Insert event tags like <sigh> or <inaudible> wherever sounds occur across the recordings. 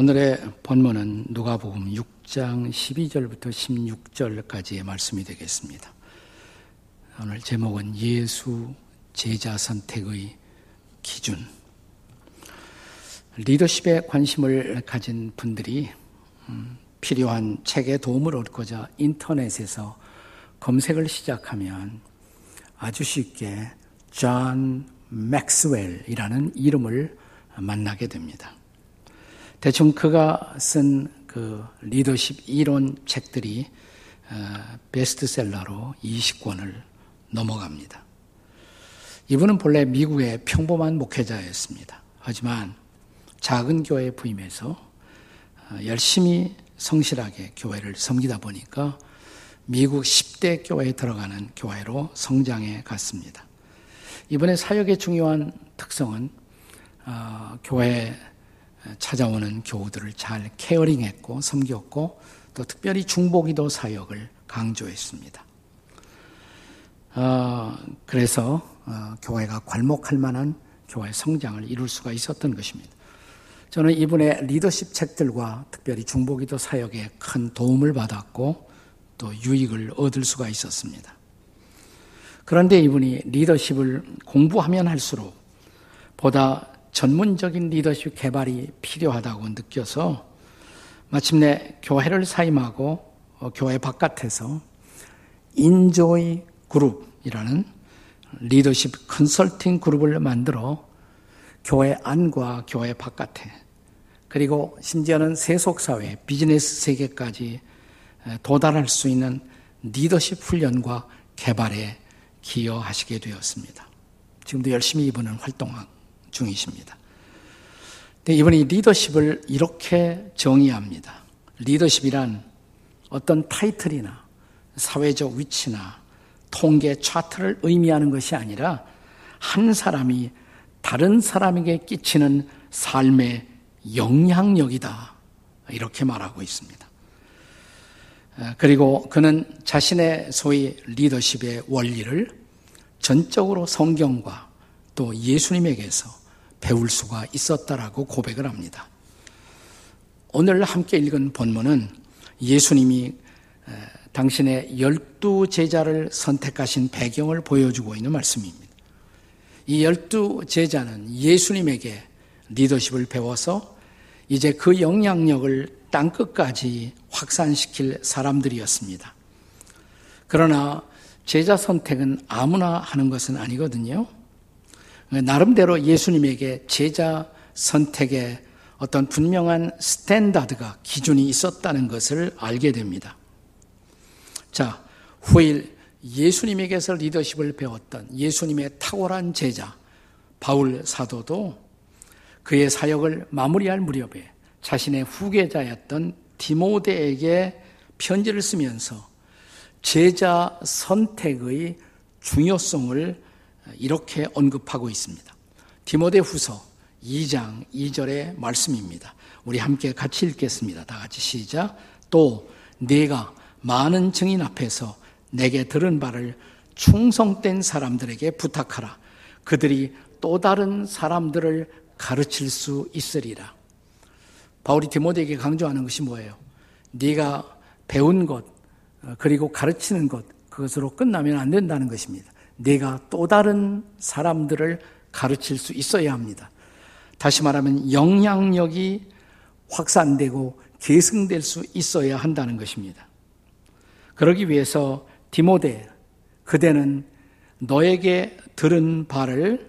오늘의 본문은 누가복음 6장 12절부터 16절까지의 말씀이 되겠습니다. 오늘 제목은 예수 제자 선택의 기준. 리더십에 관심을 가진 분들이 음, 필요한 책의 도움을 얻고자 인터넷에서 검색을 시작하면 아주 쉽게 존 맥스웰이라는 이름을 만나게 됩니다. 대충 그가 쓴 그 리더십 이론 책들이 어, 베스트셀러로 20권을 넘어갑니다. 이분은 본래 미국의 평범한 목회자였습니다. 하지만 작은 교회에 부임해서 어, 열심히 성실하게 교회를 섬기다 보니까 미국 10대 교회에 들어가는 교회로 성장해 갔습니다. 이번에 사역의 중요한 특성은 어, 교회 찾아오는 교우들을 잘 케어링했고 섬겼고 또 특별히 중보기도 사역을 강조했습니다. 어, 그래서 어, 교회가 괄목할 만한 교회 성장을 이룰 수가 있었던 것입니다. 저는 이분의 리더십 책들과 특별히 중보기도 사역에 큰 도움을 받았고 또 유익을 얻을 수가 있었습니다. 그런데 이분이 리더십을 공부하면 할수록 보다 전문적인 리더십 개발이 필요하다고 느껴서 마침내 교회를 사임하고 어, 교회 바깥에서 인조이 그룹이라는 리더십 컨설팅 그룹을 만들어 교회 안과 교회 바깥에 그리고 심지어는 세속사회, 비즈니스 세계까지 도달할 수 있는 리더십 훈련과 개발에 기여하시게 되었습니다. 지금도 열심히 이분은 활동하고 중이십니다. 이번에 리더십을 이렇게 정의합니다. 리더십이란 어떤 타이틀이나 사회적 위치나 통계 차트를 의미하는 것이 아니라 한 사람이 다른 사람에게 끼치는 삶의 영향력이다. 이렇게 말하고 있습니다. 그리고 그는 자신의 소위 리더십의 원리를 전적으로 성경과 또 예수님에게서 배울 수가 있었다라고 고백을 합니다. 오늘 함께 읽은 본문은 예수님이 당신의 열두 제자를 선택하신 배경을 보여주고 있는 말씀입니다. 이 열두 제자는 예수님에게 리더십을 배워서 이제 그 영향력을 땅 끝까지 확산시킬 사람들이었습니다. 그러나 제자 선택은 아무나 하는 것은 아니거든요. 나름대로 예수님에게 제자 선택에 어떤 분명한 스탠다드가 기준이 있었다는 것을 알게 됩니다. 자, 후일 예수님에게서 리더십을 배웠던 예수님의 탁월한 제자 바울 사도도 그의 사역을 마무리할 무렵에 자신의 후계자였던 디모데에게 편지를 쓰면서 제자 선택의 중요성을 이렇게 언급하고 있습니다. 디모데 후서 2장 2절의 말씀입니다. 우리 함께 같이 읽겠습니다. 다 같이 시작. 또 내가 많은 증인 앞에서 내게 들은 바를 충성된 사람들에게 부탁하라. 그들이 또 다른 사람들을 가르칠 수 있으리라. 바울이 디모데에게 강조하는 것이 뭐예요? 네가 배운 것 그리고 가르치는 것 그것으로 끝나면 안 된다는 것입니다. 내가 또 다른 사람들을 가르칠 수 있어야 합니다. 다시 말하면 영향력이 확산되고 계승될 수 있어야 한다는 것입니다. 그러기 위해서 디모데 그대는 너에게 들은 바를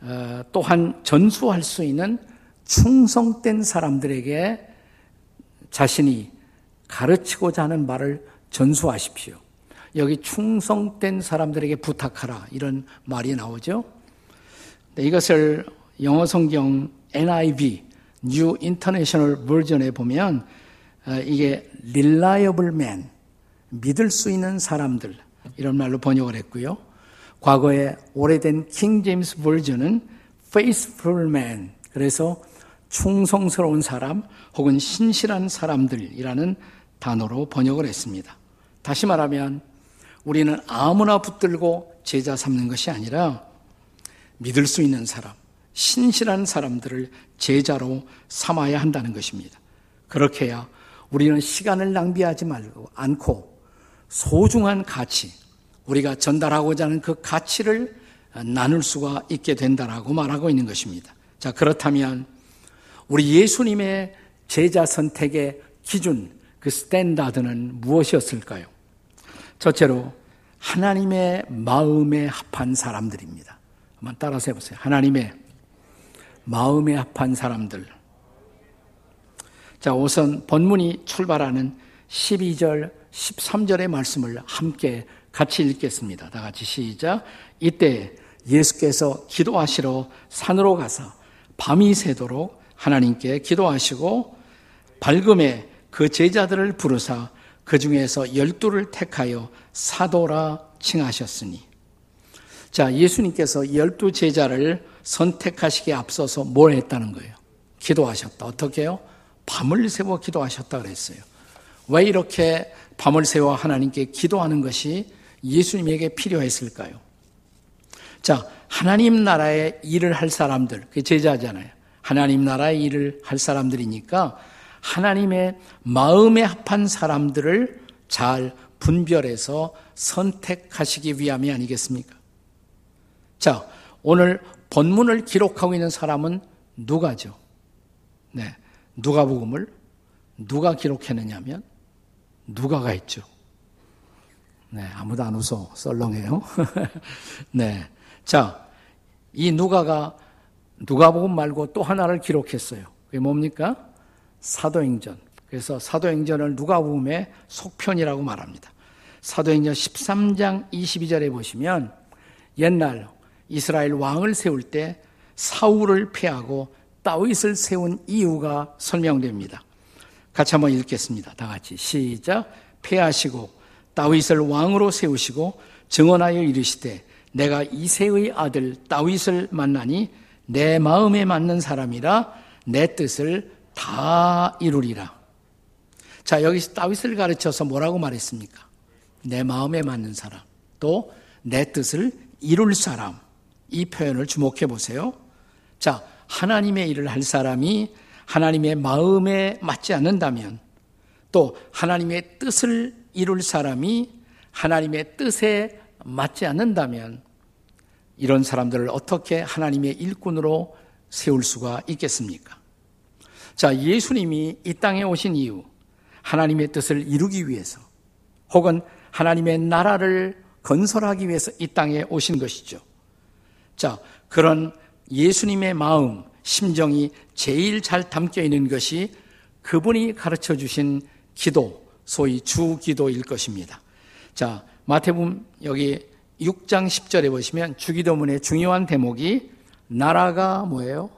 어, 또한 전수할 수 있는 충성된 사람들에게 자신이 가르치고자 하는 말을 전수하십시오. 여기 충성된 사람들에게 부탁하라 이런 말이 나오죠. 이것을 영어 성경 NIV New International Version에 보면 어, 이게 reliable man 믿을 수 있는 사람들 이런 말로 번역을 했고요. 과거에 오래된 킹 제임스 버전은 faithful man 그래서 충성스러운 사람 혹은 신실한 사람들이라는 단어로 번역을 했습니다. 다시 말하면 우리는 아무나 붙들고 제자 삼는 것이 아니라 믿을 수 있는 사람, 신실한 사람들을 제자로 삼아야 한다는 것입니다. 그렇게 해야 우리는 시간을 낭비하지 말고 않고 소중한 가치, 우리가 전달하고자 하는 그 가치를 나눌 수가 있게 된다라고 말하고 있는 것입니다. 자, 그렇다면 우리 예수님의 제자 선택의 기준, 그 standard는 무엇이었을까요? 첫째로 하나님의 마음에 합한 사람들입니다. 한번 따라서 해보세요. 하나님의 마음에 합한 사람들. 자, 우선 본문이 출발하는 12절, 13절의 말씀을 함께 같이 읽겠습니다. 다 같이 시작. 이때 예수께서 기도하시러 산으로 가서 밤이 새도록 하나님께 기도하시고 밝음에 그 제자들을 부르사 그 중에서 열두를 택하여 사도라 칭하셨으니. 자, 예수님께서 열두 제자를 선택하시기에 앞서서 뭘 했다는 거예요? 기도하셨다. 어떻게 요 밤을 새워 기도하셨다 그랬어요. 왜 이렇게 밤을 새워 하나님께 기도하는 것이 예수님에게 필요했을까요? 자, 하나님 나라의 일을 할 사람들, 그 제자잖아요. 하나님 나라의 일을 할 사람들이니까 하나님의 마음에 합한 사람들을 잘 분별해서 선택하시기 위함이 아니겠습니까? 자, 오늘 본문을 기록하고 있는 사람은 누가죠? 네. 누가복음을 누가 기록했느냐면 누가가 했죠. 네, 아무도 안 웃어. 썰렁해요. <laughs> 네. 자, 이 누가가 누가복음 말고 또 하나를 기록했어요. 그게 뭡니까? 사도행전. 그래서 사도행전을 누가복음의 속편이라고 말합니다. 사도행전 13장 22절에 보시면 옛날 이스라엘 왕을 세울 때 사울을 패하고 다윗을 세운 이유가 설명됩니다. 같이 한번 읽겠습니다. 다 같이 시작. 패하시고 다윗을 왕으로 세우시고 증언하여 이르시되 내가 이세의 아들 다윗을 만나니 내 마음에 맞는 사람이라 내 뜻을 다 이루리라. 자, 여기서 다윗을 가르쳐서 뭐라고 말했습니까? 내 마음에 맞는 사람, 또 내 뜻을 이룰 사람. 이 표현을 주목해 보세요. 자, 하나님의 일을 할 사람이 하나님의 마음에 맞지 않는다면 또 하나님의 뜻을 이룰 사람이 하나님의 뜻에 맞지 않는다면 이런 사람들을 어떻게 하나님의 일꾼으로 세울 수가 있겠습니까? 자, 예수님이 이 땅에 오신 이유, 하나님의 뜻을 이루기 위해서 혹은 하나님의 나라를 건설하기 위해서 이 땅에 오신 것이죠. 자, 그런 예수님의 마음, 심정이 제일 잘 담겨 있는 것이 그분이 가르쳐 주신 기도, 소위 주 기도일 것입니다. 자, 마태복음 여기 6장 10절에 보시면 주기도문의 중요한 대목이 나라가 뭐예요?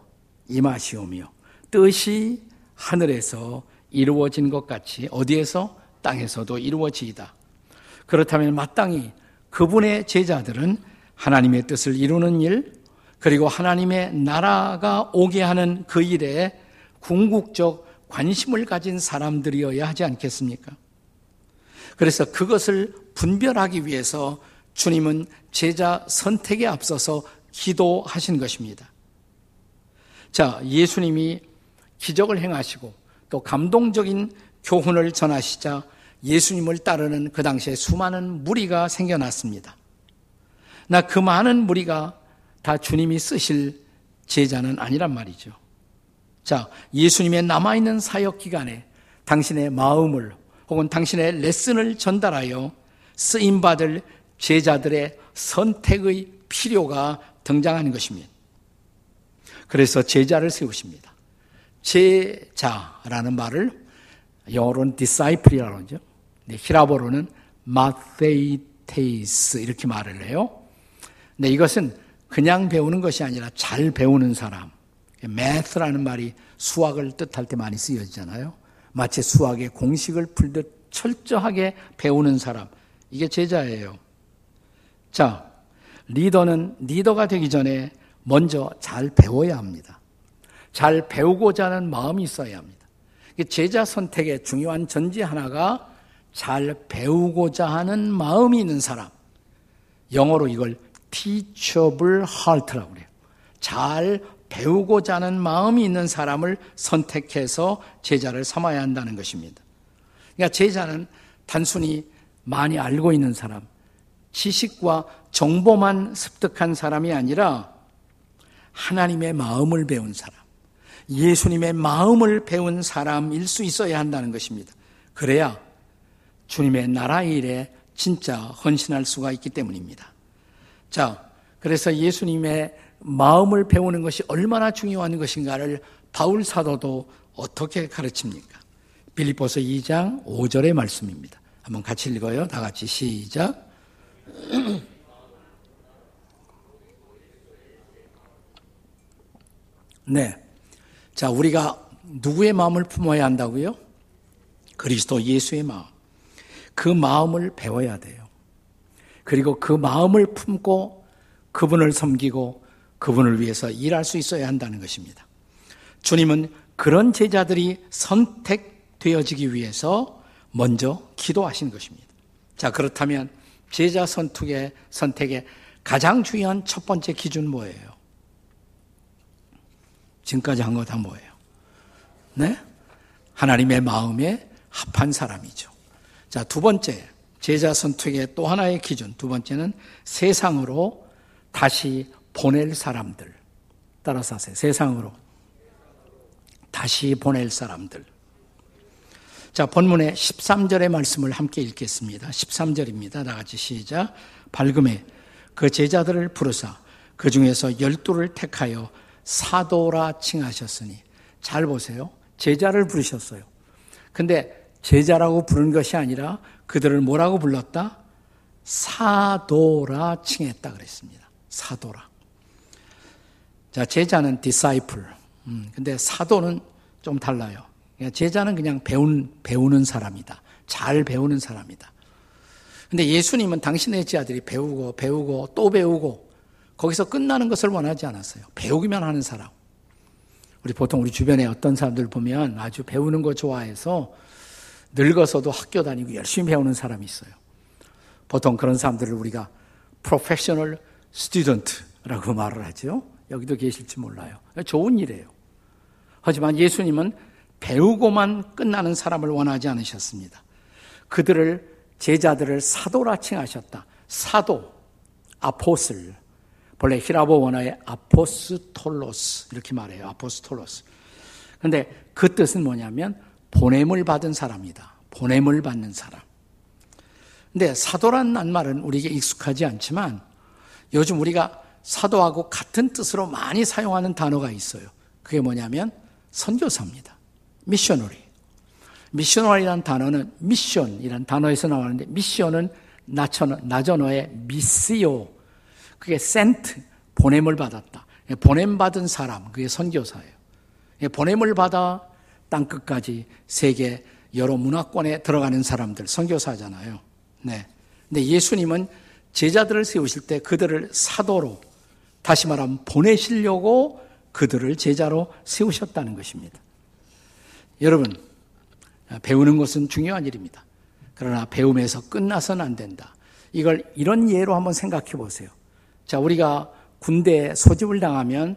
임하시오며 뜻이 하늘에서 이루어진 것 같이 어디에서 땅에서도 이루어지이다. 그렇다면 마땅히 그분의 제자들은 하나님의 뜻을 이루는 일, 그리고 하나님의 나라가 오게 하는 그 일에 궁극적 관심을 가진 사람들이어야 하지 않겠습니까? 그래서 그것을 분별하기 위해서 주님은 제자 선택에 앞서서 기도하신 것입니다. 자, 예수님이 기적을 행하시고 또 감동적인 교훈을 전하시자 예수님을 따르는 그 당시에 수많은 무리가 생겨났습니다. 나 그 많은 무리가 다 주님이 쓰실 제자는 아니란 말이죠. 자, 예수님의 남아있는 사역 기간에 당신의 마음을 혹은 당신의 레슨을 전달하여 쓰임받을 제자들의 선택의 필요가 등장하는 것입니다. 그래서 제자를 세우십니다. 제자라는 말을 영어로는 disciple이라고 하죠. 히라보로는 마테이테이스 이렇게 말을 해요. 네, 이것은 그냥 배우는 것이 아니라 잘 배우는 사람. math라는 말이 수학을 뜻할 때 많이 쓰여지잖아요. 마치 수학의 공식을 풀듯 철저하게 배우는 사람. 이게 제자예요. 자, 리더는 리더가 되기 전에 먼저 잘 배워야 합니다. 잘 배우고자 하는 마음이 있어야 합니다. 제자 선택의 중요한 전제 하나가 잘 배우고자 하는 마음이 있는 사람. 영어로 이걸 teachable heart라고 그래요. 잘 배우고자 하는 마음이 있는 사람을 선택해서 제자를 삼아야 한다는 것입니다. 그러니까 제자는 단순히 많이 알고 있는 사람, 지식과 정보만 습득한 사람이 아니라 하나님의 마음을 배운 사람, 예수님의 마음을 배운 사람일 수 있어야 한다는 것입니다. 그래야 주님의 나라 일에 진짜 헌신할 수가 있기 때문입니다. 자, 그래서 예수님의 마음을 배우는 것이 얼마나 중요한 것인가를 바울 사도도 어떻게 가르칩니까? 빌립보서 2장 5절의 말씀입니다. 한번 같이 읽어요. 다 같이 시작. <clears throat> 네. 자, 우리가 누구의 마음을 품어야 한다고요? 그리스도 예수의 마음. 그 마음을 배워야 돼요. 그리고 그 마음을 품고 그분을 섬기고 그분을 위해서 일할 수 있어야 한다는 것입니다. 주님은 그런 제자들이 선택되어지기 위해서 먼저 기도하신 것입니다. 자, 그렇다면 제자 선택의 선택의 가장 중요한 첫 번째 기준 뭐예요? 지금까지 한 거 다 뭐예요? 네? 하나님의 마음에 합한 사람이죠. 자, 두 번째, 제자 선택의 또 하나의 기준. 두 번째는 세상으로 다시 보낼 사람들. 따라서 하세요. 세상으로 다시 보낼 사람들. 자, 본문의 13절의 말씀을 함께 읽겠습니다. 13절입니다. 다 같이 시작. 밝음에 그 제자들을 부르사 그 중에서 열두를 택하여 사도라 칭하셨으니 잘 보세요. 제자를 부르셨어요. 근데 제자라고 부른 것이 아니라 그들을 뭐라고 불렀다? 사도라 칭했다 그랬습니다. 사도라. 자, 제자는 disciple. 음, 근데 사도는 좀 달라요. 그러니까 제자는 그냥 배운, 배우는 사람이다. 잘 배우는 사람이다. 근데 예수님은 당신의 제자들이 배우고 배우고 또 배우고 거기서 끝나는 것을 원하지 않았어요. 배우기만 하는 사람. 우리 보통 우리 주변에 어떤 사람들 보면 아주 배우는 거 좋아해서 늙어서도 학교 다니고 열심히 배우는 사람이 있어요. 보통 그런 사람들을 우리가 professional student라고 말을 하죠. 여기도 계실지 몰라요. 좋은 일이에요. 하지만 예수님은 배우고만 끝나는 사람을 원하지 않으셨습니다. 그들을 제자들을 사도라 칭하셨다. 사도, apostle. 본래 헬라어 원어의 ἀπόστολος 이렇게 말해요. ἀπόστολος. 근데 그 뜻은 뭐냐면 보냄을 받은 사람이다. 보냄을 받는 사람. 근데 사도란 말은 우리에게 익숙하지 않지만 요즘 우리가 사도하고 같은 뜻으로 많이 사용하는 단어가 있어요. 그게 뭐냐면 선교사입니다. 미셔너리. 미셔너리라는 단어는 미션이라는 단어에서 나오는데 미션은 나전어의 미시오. 그게 센트, 보냄을 받았다. 보냄 받은 사람, 그게 선교사예요. 보냄을 받아 땅 끝까지 세계 여러 문화권에 들어가는 사람들, 선교사잖아요. 네. 근데 예수님은 제자들을 세우실 때 그들을 사도로, 다시 말하면 보내시려고 그들을 제자로 세우셨다는 것입니다. 여러분, 배우는 것은 중요한 일입니다. 그러나 배움에서 끝나서는 안 된다. 이걸 이런 예로 한번 생각해 보세요. 자, 우리가 군대에 소집을 당하면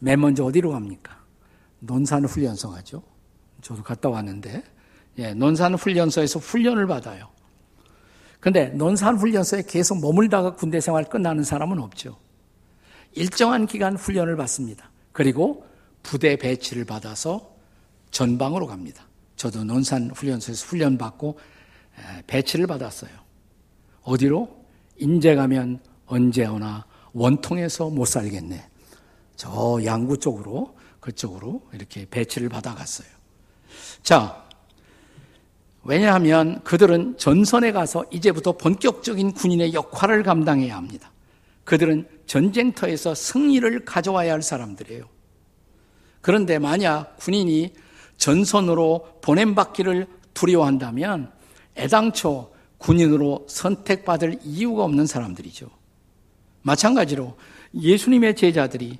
맨 먼저 어디로 갑니까? 논산 훈련소 가죠. 저도 갔다 왔는데, 예, 논산 훈련소에서 훈련을 받아요. 근데 논산 훈련소에 계속 머물다가 군대 생활 끝나는 사람은 없죠. 일정한 기간 훈련을 받습니다. 그리고 부대 배치를 받아서 전방으로 갑니다. 저도 논산 훈련소에서 훈련 받고 배치를 받았어요. 어디로? 인제 가면 언제 오나 원통에서 못 살겠네. 저 양구 쪽으로, 그쪽으로 이렇게 배치를 받아갔어요. 자, 왜냐하면 그들은 전선에 가서 이제부터 본격적인 군인의 역할을 감당해야 합니다. 그들은 전쟁터에서 승리를 가져와야 할 사람들이에요. 그런데 만약 군인이 전선으로 보냄받기를 두려워한다면 애당초 군인으로 선택받을 이유가 없는 사람들이죠. 마찬가지로 예수님의 제자들이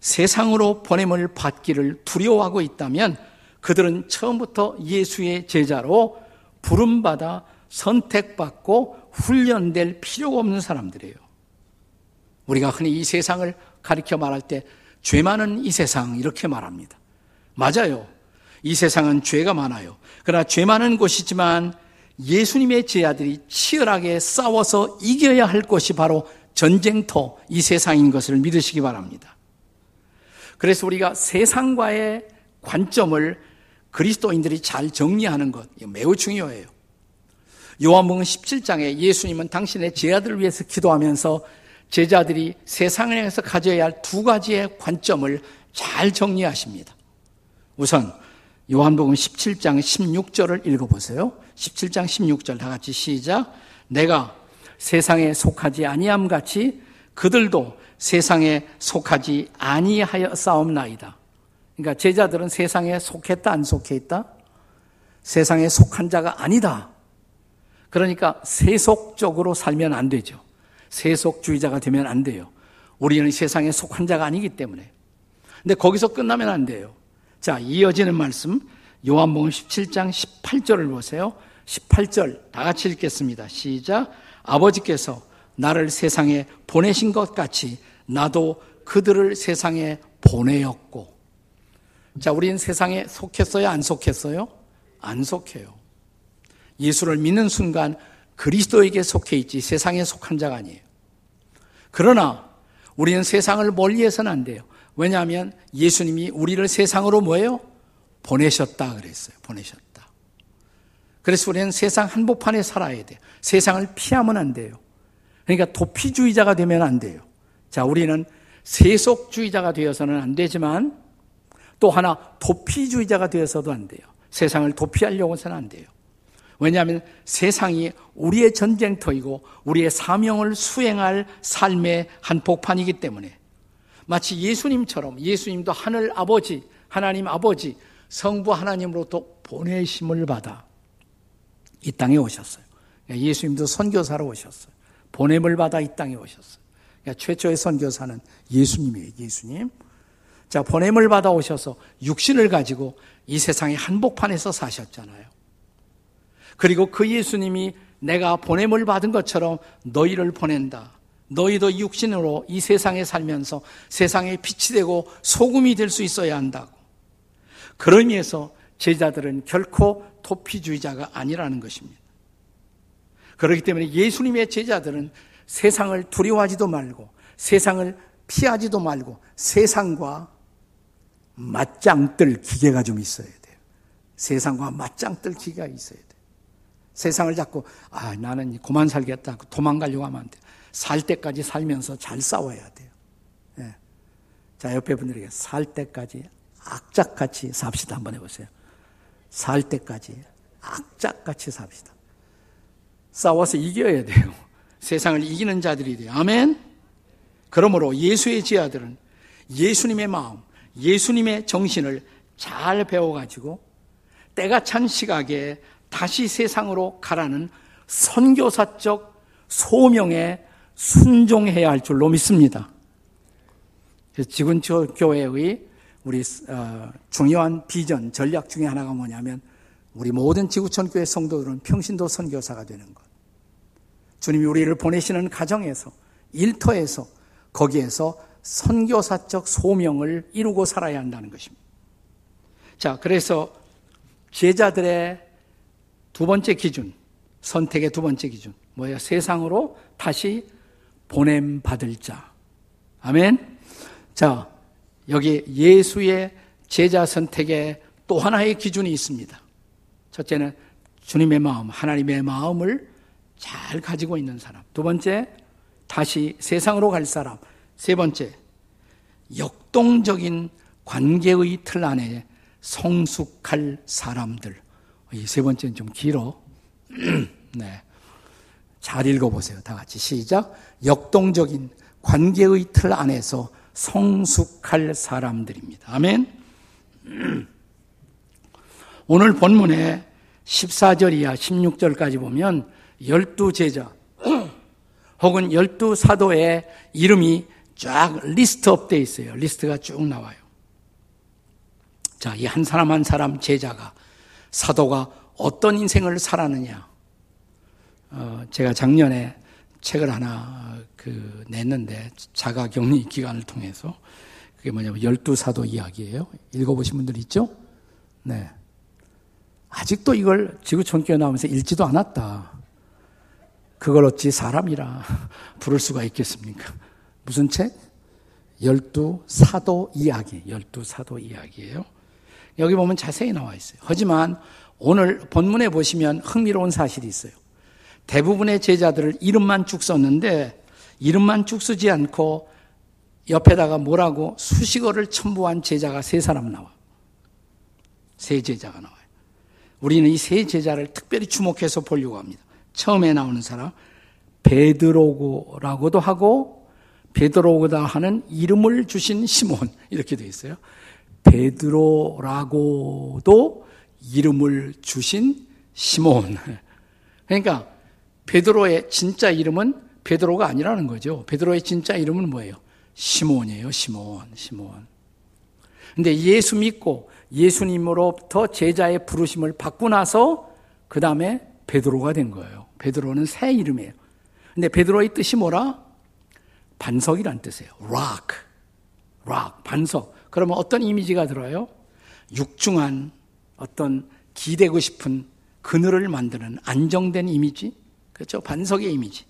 세상으로 보냄을 받기를 두려워하고 있다면 그들은 처음부터 예수의 제자로 부름받아 선택받고 훈련될 필요가 없는 사람들이에요. 우리가 흔히 이 세상을 가리켜 말할 때 죄 많은 이 세상 이렇게 말합니다. 맞아요. 이 세상은 죄가 많아요. 그러나 죄 많은 곳이지만 예수님의 제자들이 치열하게 싸워서 이겨야 할 것이 바로 전쟁터 이 세상인 것을 믿으시기 바랍니다. 그래서 우리가 세상과의 관점을 그리스도인들이 잘 정리하는 것 매우 중요해요. 요한복음 17장에 예수님은 당신의 제자들을 위해서 기도하면서 제자들이 세상을 향해서 가져야 할 두 가지의 관점을 잘 정리하십니다. 우선 요한복음 17장 16절을 읽어보세요. 17장 16절 다 같이 시작. 내가 세상에 속하지 아니함 같이 그들도 세상에 속하지 아니하여 싸움나이다. 그러니까 제자들은 세상에 속했다 안 속해 있다? 세상에 속한 자가 아니다. 그러니까 세속적으로 살면 안 되죠. 세속주의자가 되면 안 돼요. 우리는 세상에 속한 자가 아니기 때문에. 근데 거기서 끝나면 안 돼요. 자, 이어지는 말씀 요한복음 17장 18절을 보세요. 18절 다 같이 읽겠습니다. 시작. 아버지께서 나를 세상에 보내신 것 같이 나도 그들을 세상에 보내었고. 자, 우리는 세상에 속했어요? 안 속했어요? 안 속해요. 예수를 믿는 순간 그리스도에게 속해 있지 세상에 속한 자가 아니에요. 그러나 우리는 세상을 멀리해서는 안 돼요. 왜냐하면 예수님이 우리를 세상으로 뭐예요? 보내셨다 그랬어요. 보내셨다. 그래서 우리는 세상 한복판에 살아야 돼요. 세상을 피하면 안 돼요. 그러니까 도피주의자가 되면 안 돼요. 자, 우리는 세속주의자가 되어서는 안 되지만 또 하나 도피주의자가 되어서도 안 돼요. 세상을 도피하려고 해서는 안 돼요. 왜냐하면 세상이 우리의 전쟁터이고 우리의 사명을 수행할 삶의 한복판이기 때문에 마치 예수님처럼 예수님도 하늘 아버지, 하나님 아버지, 성부 하나님으로부터 보내심을 받아 이 땅에 오셨어요. 그러니까 예수님도 선교사로 오셨어요. 보냄을 받아 이 땅에 오셨어요. 그러니까 최초의 선교사는 예수님이에요. 예수님. 자, 보냄을 받아 오셔서 육신을 가지고 이 세상의 한복판에서 사셨잖아요. 그리고 그 예수님이 내가 보냄을 받은 것처럼 너희를 보낸다. 너희도 육신으로 이 세상에 살면서 세상에 빛이 되고 소금이 될 수 있어야 한다고. 그런 의미에서 제자들은 결코 도피주의자가 아니라는 것입니다. 그렇기 때문에 예수님의 제자들은 세상을 두려워하지도 말고 세상을 피하지도 말고 세상과 맞짱 뜰 기계가 좀 있어야 돼요. 세상과 맞짱 뜰 기계가 있어야 돼요. 세상을 자꾸 아 나는 그만 살겠다 도망가려고 하면 안 돼요. 살 때까지 살면서 잘 싸워야 돼요. 네. 자 옆에 분들에게 살 때까지 악착같이 삽시다 한번 해보세요. 살 때까지 악착같이 삽시다. 싸워서 이겨야 돼요. <laughs> 세상을 이기는 자들이 돼요. 아멘? 그러므로 예수의 지하들은 예수님의 마음, 예수님의 정신을 잘 배워가지고 때가 찬 시각에 다시 세상으로 가라는 선교사적 소명에 순종해야 할 줄로 믿습니다. 지금 저 교회의 우리 어, 중요한 비전 전략 중에 하나가 뭐냐면 우리 모든 지구촌 교회 성도들은 평신도 선교사가 되는 것. 주님이 우리를 보내시는 가정에서 일터에서 거기에서 선교사적 소명을 이루고 살아야 한다는 것입니다. 자, 그래서 제자들의 두 번째 기준, 선택의 두 번째 기준, 뭐예요? 세상으로 다시 보냄 받을 자. 아멘. 자, 여기 예수의 제자 선택의 또 하나의 기준이 있습니다. 첫째는 주님의 마음, 하나님의 마음을 잘 가지고 있는 사람. 두 번째, 다시 세상으로 갈 사람. 세 번째, 역동적인 관계의 틀 안에 성숙할 사람들. 이 세 번째는 좀 길어. <clears throat> 네. 잘 읽어보세요. 다 같이 시작. 역동적인 관계의 틀 안에서 성숙할 사람들입니다. 아멘. <clears throat> 오늘 본문에 14절 이하 16절까지 보면 열두 제자 <clears throat> 혹은 열두 사도의 이름이 쫙 list up 돼 있어요. 리스트가 쭉 나와요. 자, 이 한 사람 한 사람 제자가 사도가 어떤 인생을 살았느냐. 어, 제가 작년에 책을 하나 그 냈는데 자가 격리 기간을 통해서 그게 뭐냐면 열두 사도 이야기예요. 읽어보신 분들 있죠? 네. 아직도 이걸 지구촌교회 나오면서 읽지도 않았다. 그걸 어찌 사람이라 <laughs> 부를 수가 있겠습니까? 무슨 책? 열두 사도 이야기. 열두 사도 이야기예요. 여기 보면 자세히 나와 있어요. 하지만 오늘 본문에 보시면 흥미로운 사실이 있어요. 대부분의 제자들을 이름만 쭉 썼는데 이름만 쭉 쓰지 않고 옆에다가 뭐라고 수식어를 첨부한 제자가 세 사람 나와. 세 제자가 나와요. 우리는 이 세 제자를 특별히 주목해서 보려고 합니다. 처음에 나오는 사람 베드로고라고도 하고 베드로고다 하는 이름을 주신 시몬 이렇게 되어 있어요. 베드로라고도 이름을 주신 시몬. 그러니까 베드로의 진짜 이름은 베드로가 아니라는 거죠. 베드로의 진짜 이름은 뭐예요? 시몬이에요. 시몬. 시몬. 근데 예수 믿고 예수님으로부터 제자의 부르심을 받고 나서 그 다음에 베드로가 된 거예요. 베드로는 새 이름이에요. 근데 베드로의 뜻이 뭐라? 반석이란 뜻이에요. rock. rock. 반석. 그러면 어떤 이미지가 들어요? 육중한 어떤 기대고 싶은 그늘을 만드는 안정된 이미지? 그렇죠? 반석의 이미지.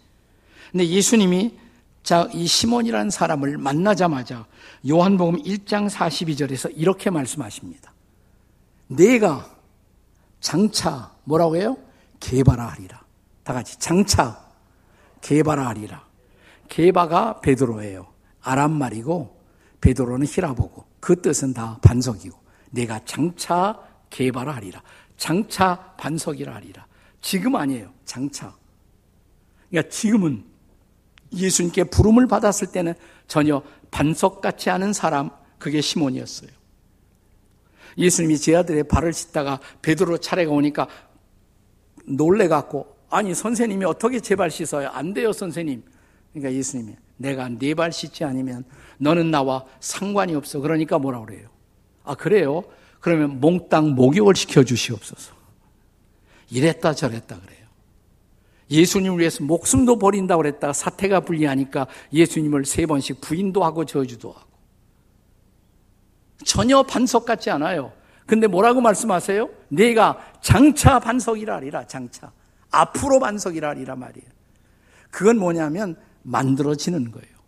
근데 예수님이 자, 이 시몬이라는 사람을 만나자마자 요한복음 1장 42절에서 이렇게 말씀하십니다. 내가 장차 뭐라고 해요? 개바라 하리라. 다 같이 장차 개바라 하리라. 개바가 베드로예요. 아람 말이고 베드로는 히라보고 그 뜻은 다 반석이고 내가 장차 개바라 하리라. 장차 반석이라 하리라. 지금 아니에요. 장차. 그러니까 지금은 예수님께 부름을 받았을 때는 전혀 반석 같지 않은 사람 그게 시몬이었어요. 예수님이 제 아들의 발을 씻다가 베드로 차례가 오니까 놀래 갖고 아니 선생님이 어떻게 제 발 씻어요? 안 돼요, 선생님. 그러니까 예수님이 내가 네 발 씻지 않으면 너는 나와 상관이 없어. 그러니까 뭐라 그래요? 아, 그래요? 그러면 몽땅 목욕을 시켜 주시옵소서. 이랬다 저랬다 그래요. 예수님을 위해서 목숨도 버린다고 그랬다가 사태가 불리하니까 예수님을 세 번씩 부인도 하고 저주도 하고. 전혀 반석 같지 않아요. 근데 뭐라고 말씀하세요? 내가 장차 반석이라 하리라, 장차. 앞으로 반석이라 하리라 말이에요. 그건 뭐냐면 만들어지는 거예요.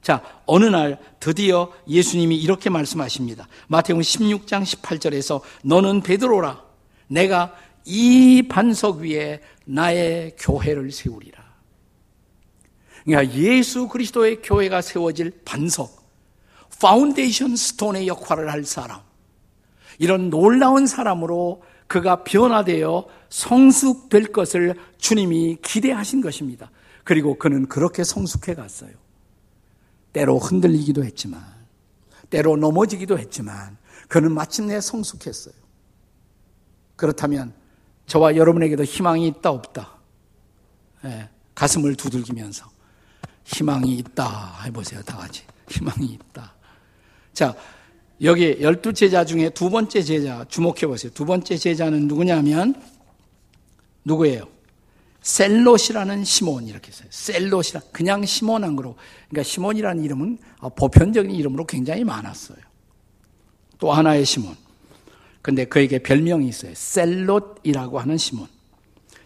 자, 어느 날 드디어 예수님이 이렇게 말씀하십니다. 마태복음 16장 18절에서 너는 베드로라. 내가 이 반석 위에 나의 교회를 세우리라. 그러니까 예수 그리스도의 교회가 세워질 반석, foundation stone의 역할을 할 사람. 이런 놀라운 사람으로 그가 변화되어 성숙될 것을 주님이 기대하신 것입니다. 그리고 그는 그렇게 성숙해 갔어요. 때로 흔들리기도 했지만, 때로 넘어지기도 했지만, 그는 마침내 성숙했어요. 그렇다면 저와 여러분에게도 희망이 있다 없다. 예, 가슴을 두들기면서 희망이 있다 해보세요. 다 같이 희망이 있다. 자 여기 열두 제자 중에 두 번째 제자 주목해 보세요. 두 번째 제자는 누구냐면 누구예요? 셀롯이라는 시몬 이렇게 써요. 셀롯이라 그냥 시몬 한 거로 그러니까 시몬이라는 이름은 보편적인 이름으로 굉장히 많았어요. 또 하나의 시몬. 근데 그에게 별명이 있어요. 셀롯이라고 하는 시몬.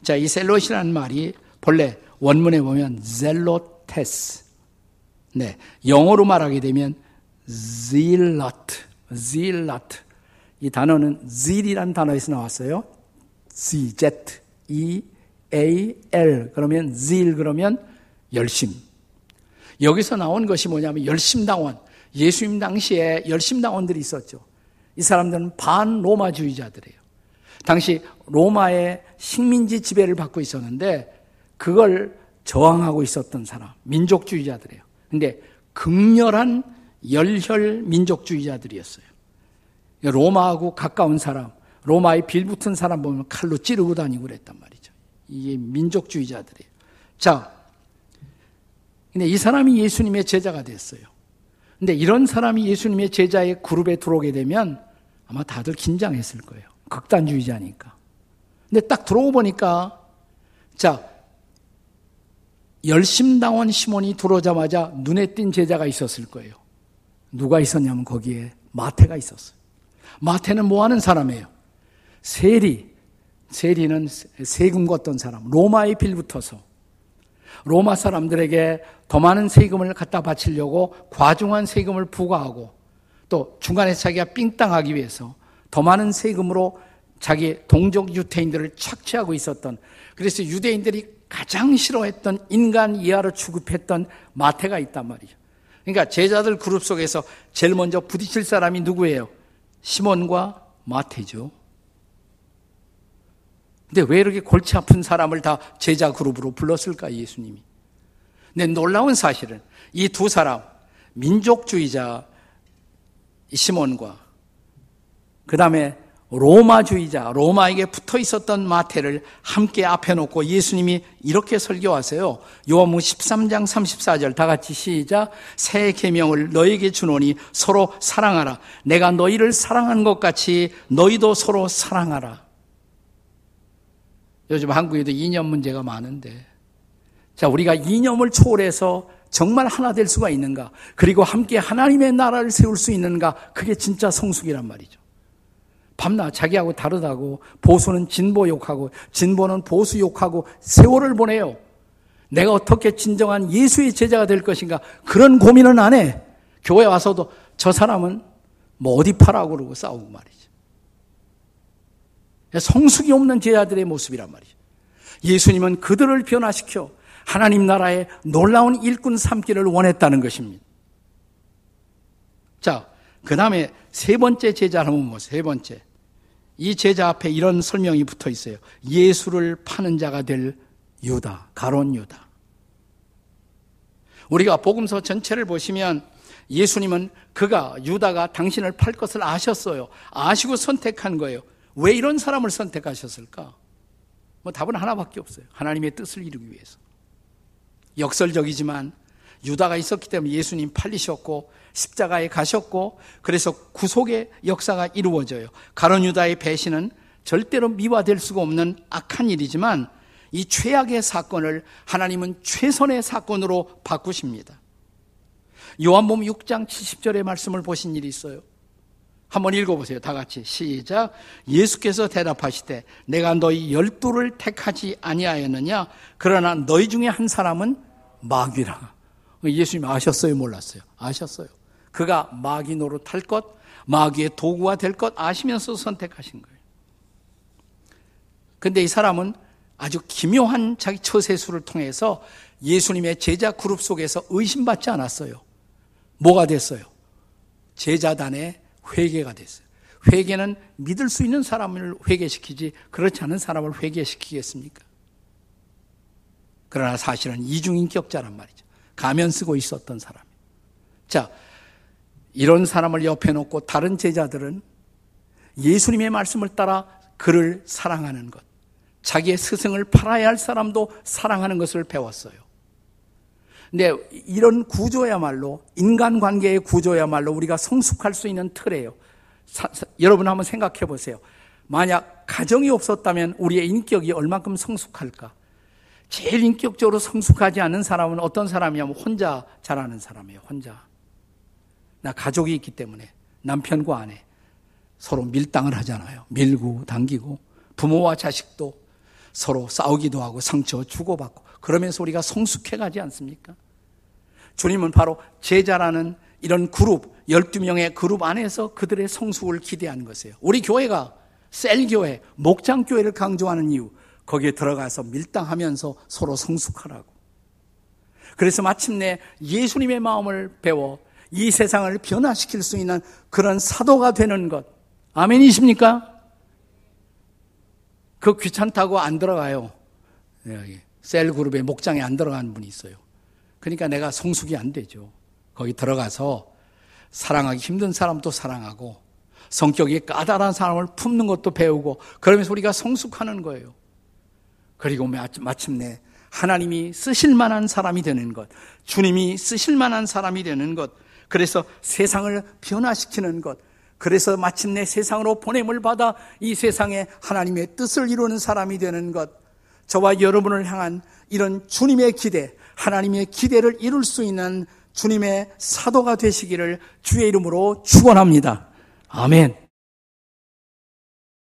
자, 이 셀롯이라는 말이 본래 원문에 보면 젤로테스. 네. 영어로 말하게 되면 zealot, zealot. 이 단어는 zeal이라는 단어에서 나왔어요. Z, Z, E, A, L. 그러면 zeal 그러면 열심. 여기서 나온 것이 뭐냐면 열심당원. 예수님 당시에 열심당원들이 있었죠. 이 사람들은 반 로마주의자들이에요. 당시 로마의 식민지 지배를 받고 있었는데 그걸 저항하고 있었던 사람, 민족주의자들이에요. 근데 극렬한 열혈 민족주의자들이었어요. 로마하고 가까운 사람, 로마에 빌붙은 사람 보면 칼로 찌르고 다니고 그랬단 말이죠. 이게 민족주의자들이에요. 자, 근데 이 사람이 예수님의 제자가 됐어요. 근데 이런 사람이 예수님의 제자의 그룹에 들어오게 되면 아마 다들 긴장했을 거예요. 극단주의자니까. 근데 딱 들어오 보니까 자 열심당원 시몬이 들어오자마자 눈에 띈 제자가 있었을 거예요. 누가 있었냐면 거기에 마태가 있었어요. 마태는 뭐 하는 사람이에요? 세리. 세리는 세금 걷던 사람. 로마에 빌붙어서 로마 사람들에게 더 많은 세금을 갖다 바치려고 과중한 세금을 부과하고 또 중간에 자기가 삥땅하기 위해서 더 많은 세금으로 자기 동족 유태인들을 착취하고 있었던 그래서 유대인들이 가장 싫어했던 인간 이하로 취급했던 마태가 있단 말이죠. 그러니까 제자들 그룹 속에서 제일 먼저 부딪힐 사람이 누구예요? 시몬과 마태죠. 근데 왜 이렇게 골치 아픈 사람을 다 제자 그룹으로 불렀을까, 예수님이? 근데 놀라운 사실은 이 두 사람, 민족주의자 시몬과 그 다음에 로마주의자, 로마에게 붙어 있었던 마태를 함께 앞에 놓고 예수님이 이렇게 설교하세요. 요한무 13장 34절 다 같이 시작. 새 계명을 너에게 주노니 서로 사랑하라. 내가 너희를 사랑한 것 같이 너희도 서로 사랑하라. 요즘 한국에도 이념 문제가 많은데 자, 우리가 이념을 초월해서 정말 하나 될 수가 있는가? 그리고 함께 하나님의 나라를 세울 수 있는가? 그게 진짜 성숙이란 말이죠. 밤낮 자기하고 다르다고 보수는 진보 욕하고 진보는 보수 욕하고 세월을 보내요. 내가 어떻게 진정한 예수의 제자가 될 것인가 그런 고민은 안 해. 교회 와서도 저 사람은 뭐 어디 파라고 그러고 싸우고 말이죠. 성숙이 없는 제자들의 모습이란 말이죠. 예수님은 그들을 변화시켜 하나님 나라의 놀라운 일꾼 삼기를 원했다는 것입니다. 자, 그 다음에 세 번째 제자를 한번. 세 번째. 이 제자 앞에 이런 설명이 붙어 있어요. 예수를 파는 자가 될 유다, 가론 유다. 우리가 복음서 전체를 보시면 예수님은 그가 유다가 당신을 팔 것을 아셨어요. 아시고 선택한 거예요. 왜 이런 사람을 선택하셨을까? 뭐 답은 하나밖에 없어요. 하나님의 뜻을 이루기 위해서. 역설적이지만 유다가 있었기 때문에 예수님 팔리셨고 십자가에 가셨고 그래서 구속의 역사가 이루어져요. 가론 유다의 배신은 절대로 미화될 수가 없는 악한 일이지만 이 최악의 사건을 하나님은 최선의 사건으로 바꾸십니다. 요한복음 6장 70절의 말씀을 보신 일이 있어요. 한번 읽어보세요. 다 같이 시작. 예수께서 대답하시되 내가 너희 열두를 택하지 아니하였느냐? 그러나 너희 중에 한 사람은 마귀라. 예수님 아셨어요? 몰랐어요? 아셨어요. 그가 마귀 노릇할 것, 마귀의 도구가 될 것 아시면서 선택하신 거예요. 근데 이 사람은 아주 기묘한 자기 처세수를 통해서 예수님의 제자 그룹 속에서 의심받지 않았어요. 뭐가 됐어요? 제자단의 회개가 됐어요. 회개는 믿을 수 있는 사람을 회개시키지 그렇지 않은 사람을 회개시키겠습니까? 그러나 사실은 이중인격자란 말이죠. 가면 쓰고 있었던 사람. 자, 이런 사람을 옆에 놓고 다른 제자들은 예수님의 말씀을 따라 그를 사랑하는 것, 자기의 스승을 팔아야 할 사람도 사랑하는 것을 배웠어요. 근데 이런 구조야말로 인간관계의 구조야말로 우리가 성숙할 수 있는 틀이에요. 사, 사, 여러분 한번 생각해 보세요. 만약 가정이 없었다면 우리의 인격이 얼만큼 성숙할까? 제일 인격적으로 성숙하지 않은 사람은 어떤 사람이냐면 혼자 자라는 사람이에요. 혼자. 나 가족이 있기 때문에 남편과 아내 서로 밀당을 하잖아요. 밀고 당기고 부모와 자식도 서로 싸우기도 하고 상처 주고받고 그러면서 우리가 성숙해 가지 않습니까? 주님은 바로 제자라는 이런 그룹, 12명의 그룹 안에서 그들의 성숙을 기대하는 것이에요. 우리 교회가 셀교회, 목장교회를 강조하는 이유, 거기에 들어가서 밀당하면서 서로 성숙하라고. 그래서 마침내 예수님의 마음을 배워 이 세상을 변화시킬 수 있는 그런 사도가 되는 것. 아멘이십니까? 그 귀찮다고 안 들어가요. 셀그룹의 목장에 안 들어가는 분이 있어요. 그러니까 내가 성숙이 안 되죠. 거기 들어가서 사랑하기 힘든 사람도 사랑하고 성격이 까다로운 사람을 품는 것도 배우고 그러면서 우리가 성숙하는 거예요. 그리고 마침내 하나님이 쓰실 만한 사람이 되는 것, 주님이 쓰실 만한 사람이 되는 것, 그래서 세상을 변화시키는 것, 그래서 마침내 세상으로 보냄을 받아 이 세상에 하나님의 뜻을 이루는 사람이 되는 것, 저와 여러분을 향한 이런 주님의 기대, 하나님의 기대를 이룰 수 있는 주님의 사도가 되시기를 주의 이름으로 축원합니다. 아멘.